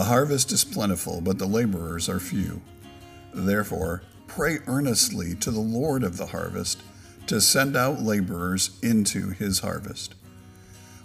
The harvest is plentiful, but the laborers are few. Therefore, pray earnestly to the Lord of the harvest to send out laborers into his harvest.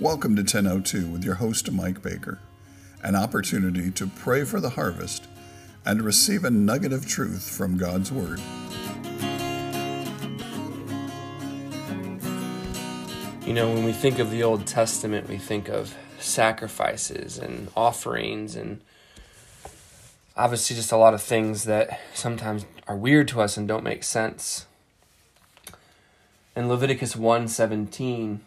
Welcome to 1002 with your host, Mike Baker, an opportunity to pray for the harvest and receive a nugget of truth from God's Word. You know, when we think of the Old Testament, we think of sacrifices and offerings and obviously just a lot of things that sometimes are weird to us and don't make sense. In Leviticus 1:17,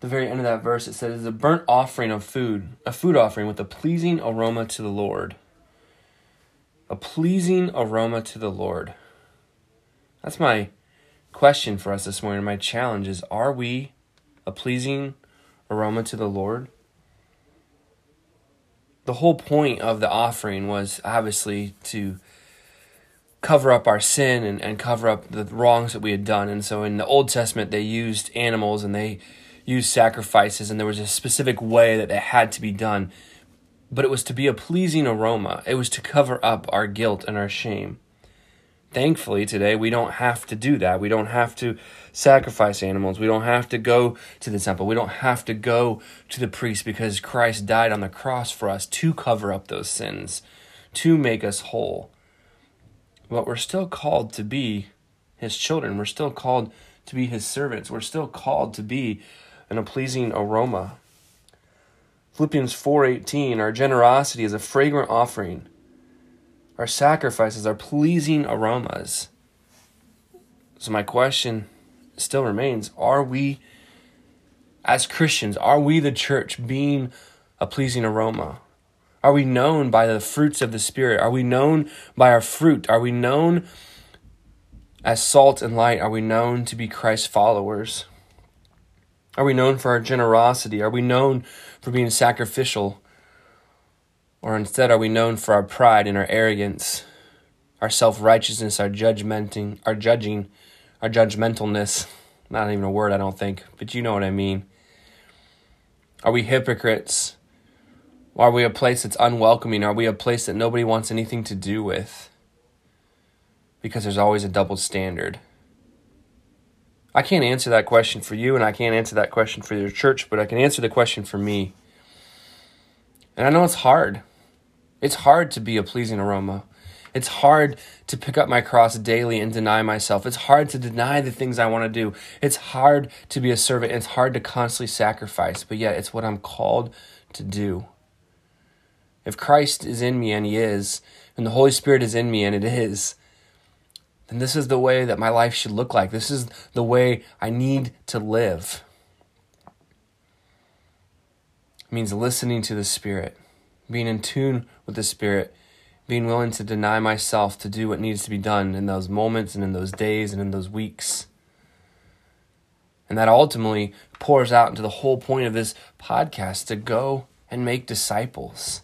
the very end of that verse it says "Is a burnt offering of food, a food offering with a pleasing aroma to the Lord. A pleasing aroma to the Lord. That's my question for us this morning. My challenge is are we a pleasing aroma to the Lord. The whole point of the offering was obviously to cover up our sin and, and cover up the wrongs that we had done. And so in the Old Testament, they used animals and they used sacrifices, and there was a specific way that it had to be done. But it was to be a pleasing aroma, it was to cover up our guilt and our shame. Thankfully, today we don't have to do that. We don't have to sacrifice animals. We don't have to go to the temple. We don't have to go to the priest because Christ died on the cross for us to cover up those sins, to make us whole. But we're still called to be his children. We're still called to be his servants. We're still called to be in a pleasing aroma. Philippians 4:18 Our generosity is a fragrant offering our sacrifices are pleasing aromas. So, my question still remains Are we, as Christians, are we the church being a pleasing aroma? Are we known by the fruits of the Spirit? Are we known by our fruit? Are we known as salt and light? Are we known to be Christ followers? Are we known for our generosity? Are we known for being sacrificial? Or instead, are we known for our pride and our arrogance, our self righteousness, our judgmenting, our judging, our judgmentalness? Not even a word, I don't think, but you know what I mean. Are we hypocrites? Are we a place that's unwelcoming? Are we a place that nobody wants anything to do with? Because there's always a double standard. I can't answer that question for you, and I can't answer that question for your church, but I can answer the question for me. And I know it's hard. It's hard to be a pleasing aroma. It's hard to pick up my cross daily and deny myself. It's hard to deny the things I want to do. It's hard to be a servant. It's hard to constantly sacrifice, but yet it's what I'm called to do. If Christ is in me, and He is, and the Holy Spirit is in me, and it is, then this is the way that my life should look like. This is the way I need to live. It means listening to the Spirit being in tune with the Spirit, being willing to deny myself to do what needs to be done in those moments and in those days and in those weeks. And that ultimately pours out into the whole point of this podcast to go and make disciples.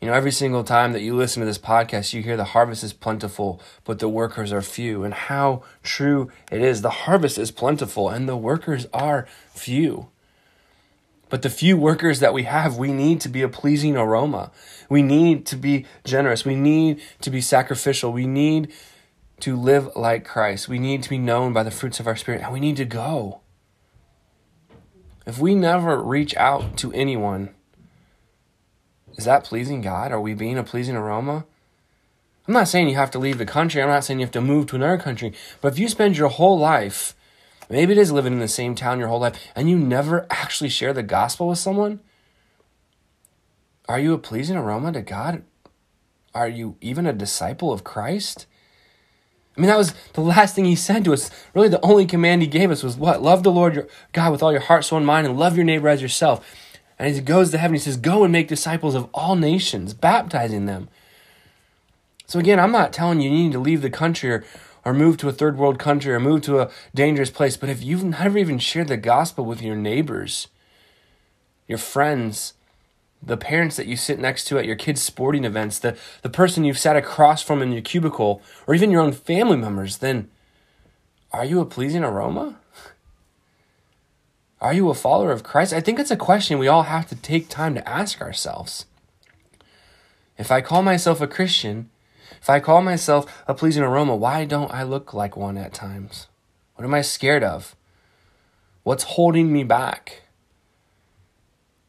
You know, every single time that you listen to this podcast, you hear the harvest is plentiful, but the workers are few. And how true it is. The harvest is plentiful, and the workers are few. But the few workers that we have, we need to be a pleasing aroma. We need to be generous. We need to be sacrificial. We need to live like Christ. We need to be known by the fruits of our spirit, and we need to go. If we never reach out to anyone, is that pleasing God? Are we being a pleasing aroma? I'm not saying you have to leave the country. I'm not saying you have to move to another country. But if you spend your whole life Maybe it is living in the same town your whole life and you never actually share the gospel with someone. Are you a pleasing aroma to God? Are you even a disciple of Christ? I mean, that was the last thing he said to us. Really, the only command he gave us was what? Love the Lord your God with all your heart, soul, and mind, and love your neighbor as yourself. And he goes to heaven, he says, Go and make disciples of all nations, baptizing them. So, again, I'm not telling you you need to leave the country or, or move to a third world country or move to a dangerous place. But if you've never even shared the gospel with your neighbors, your friends, the parents that you sit next to at your kids' sporting events, the, the person you've sat across from in your cubicle, or even your own family members, then are you a pleasing aroma? Are you a follower of Christ? I think it's a question we all have to take time to ask ourselves. If I call myself a Christian, if I call myself a pleasing aroma, why don't I look like one at times? What am I scared of? What's holding me back?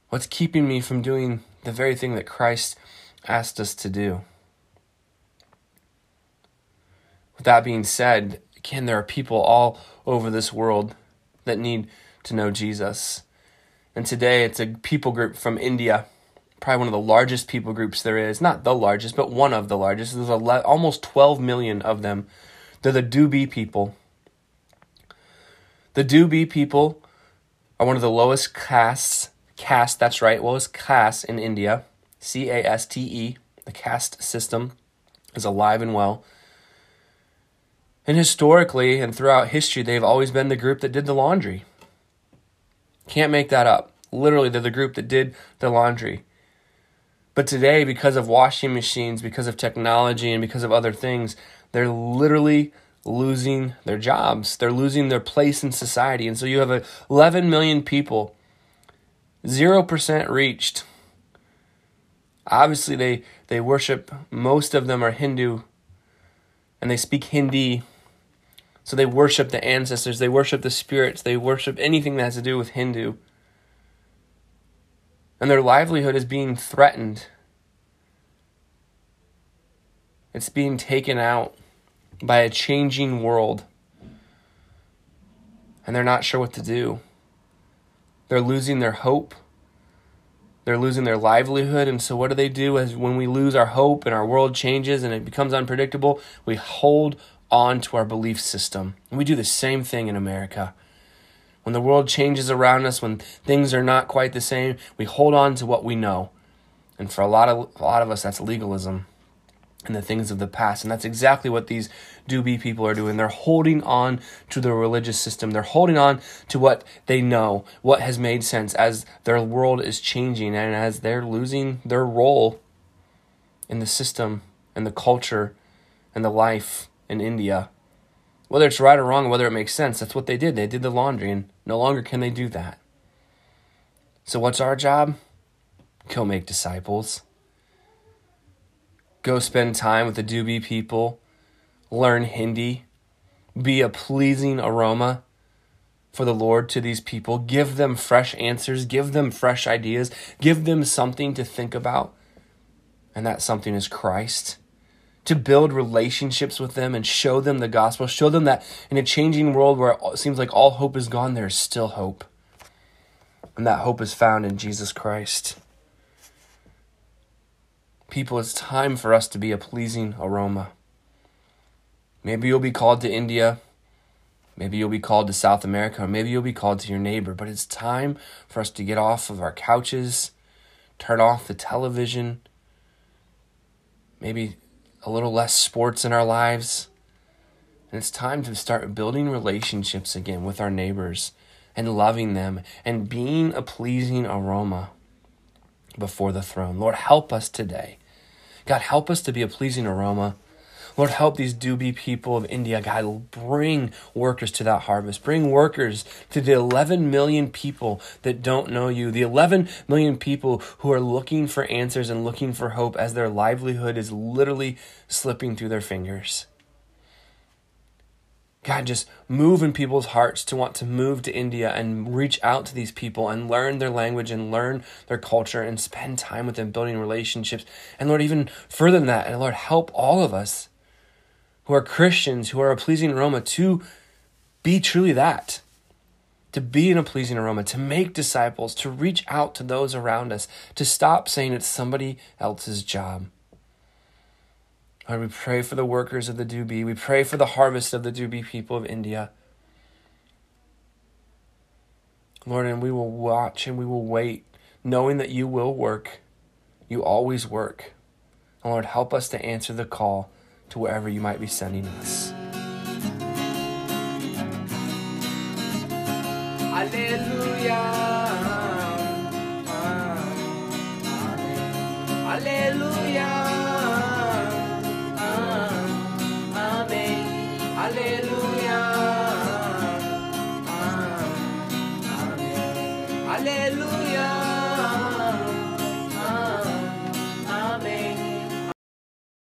What's keeping me from doing the very thing that Christ asked us to do? With that being said, again, there are people all over this world that need to know Jesus. And today it's a people group from India, probably one of the largest people groups there is. Not the largest, but one of the largest. There's almost 12 million of them. They're the Dhobi people. The Dhobi people are one of the lowest castes, caste, that's right, lowest caste in India. C A S T E, the caste system is alive and well. And historically and throughout history, they've always been the group that did the laundry. Can't make that up. Literally, they're the group that did the laundry. But today, because of washing machines, because of technology, and because of other things, they're literally losing their jobs. They're losing their place in society. And so you have 11 million people, 0% reached. Obviously, they, they worship, most of them are Hindu, and they speak Hindi. So they worship the ancestors, they worship the spirits, they worship anything that has to do with Hindu. And their livelihood is being threatened. It's being taken out by a changing world. And they're not sure what to do. They're losing their hope. They're losing their livelihood. And so, what do they do as when we lose our hope and our world changes and it becomes unpredictable? We hold on to our belief system. And we do the same thing in America. When the world changes around us, when things are not quite the same, we hold on to what we know. And for a lot of a lot of us that's legalism and the things of the past. And that's exactly what these Dhobi people are doing. They're holding on to the religious system. They're holding on to what they know, what has made sense as their world is changing and as they're losing their role in the system and the culture and the life in India. Whether it's right or wrong, whether it makes sense, that's what they did. They did the laundry, and no longer can they do that. So, what's our job? Go make disciples go spend time with the Dhobi people, learn Hindi, be a pleasing aroma for the Lord to these people, give them fresh answers, give them fresh ideas, give them something to think about. And that something is Christ. To build relationships with them and show them the gospel, show them that in a changing world where it seems like all hope is gone, there is still hope. And that hope is found in Jesus Christ. People, it's time for us to be a pleasing aroma. Maybe you'll be called to India. Maybe you'll be called to South America. Or maybe you'll be called to your neighbor. But it's time for us to get off of our couches, turn off the television, maybe a little less sports in our lives. And it's time to start building relationships again with our neighbors and loving them and being a pleasing aroma before the throne. Lord, help us today God, help us to be a pleasing aroma. Lord, help these Dhobi people of India, God, bring workers to that harvest. Bring workers to the 11 million people that don't know you, the 11 million people who are looking for answers and looking for hope as their livelihood is literally slipping through their fingers. God, just move in people's hearts to want to move to India and reach out to these people and learn their language and learn their culture and spend time with them, building relationships. And Lord, even further than that, and Lord, help all of us who are Christians, who are a pleasing aroma, to be truly that. To be in a pleasing aroma, to make disciples, to reach out to those around us, to stop saying it's somebody else's job. Lord, we pray for the workers of the Dhobi. We pray for the harvest of the Dhobi people of India. Lord, and we will watch and we will wait, knowing that you will work. You always work. And Lord, help us to answer the call to wherever you might be sending us. Alleluia. Alleluia.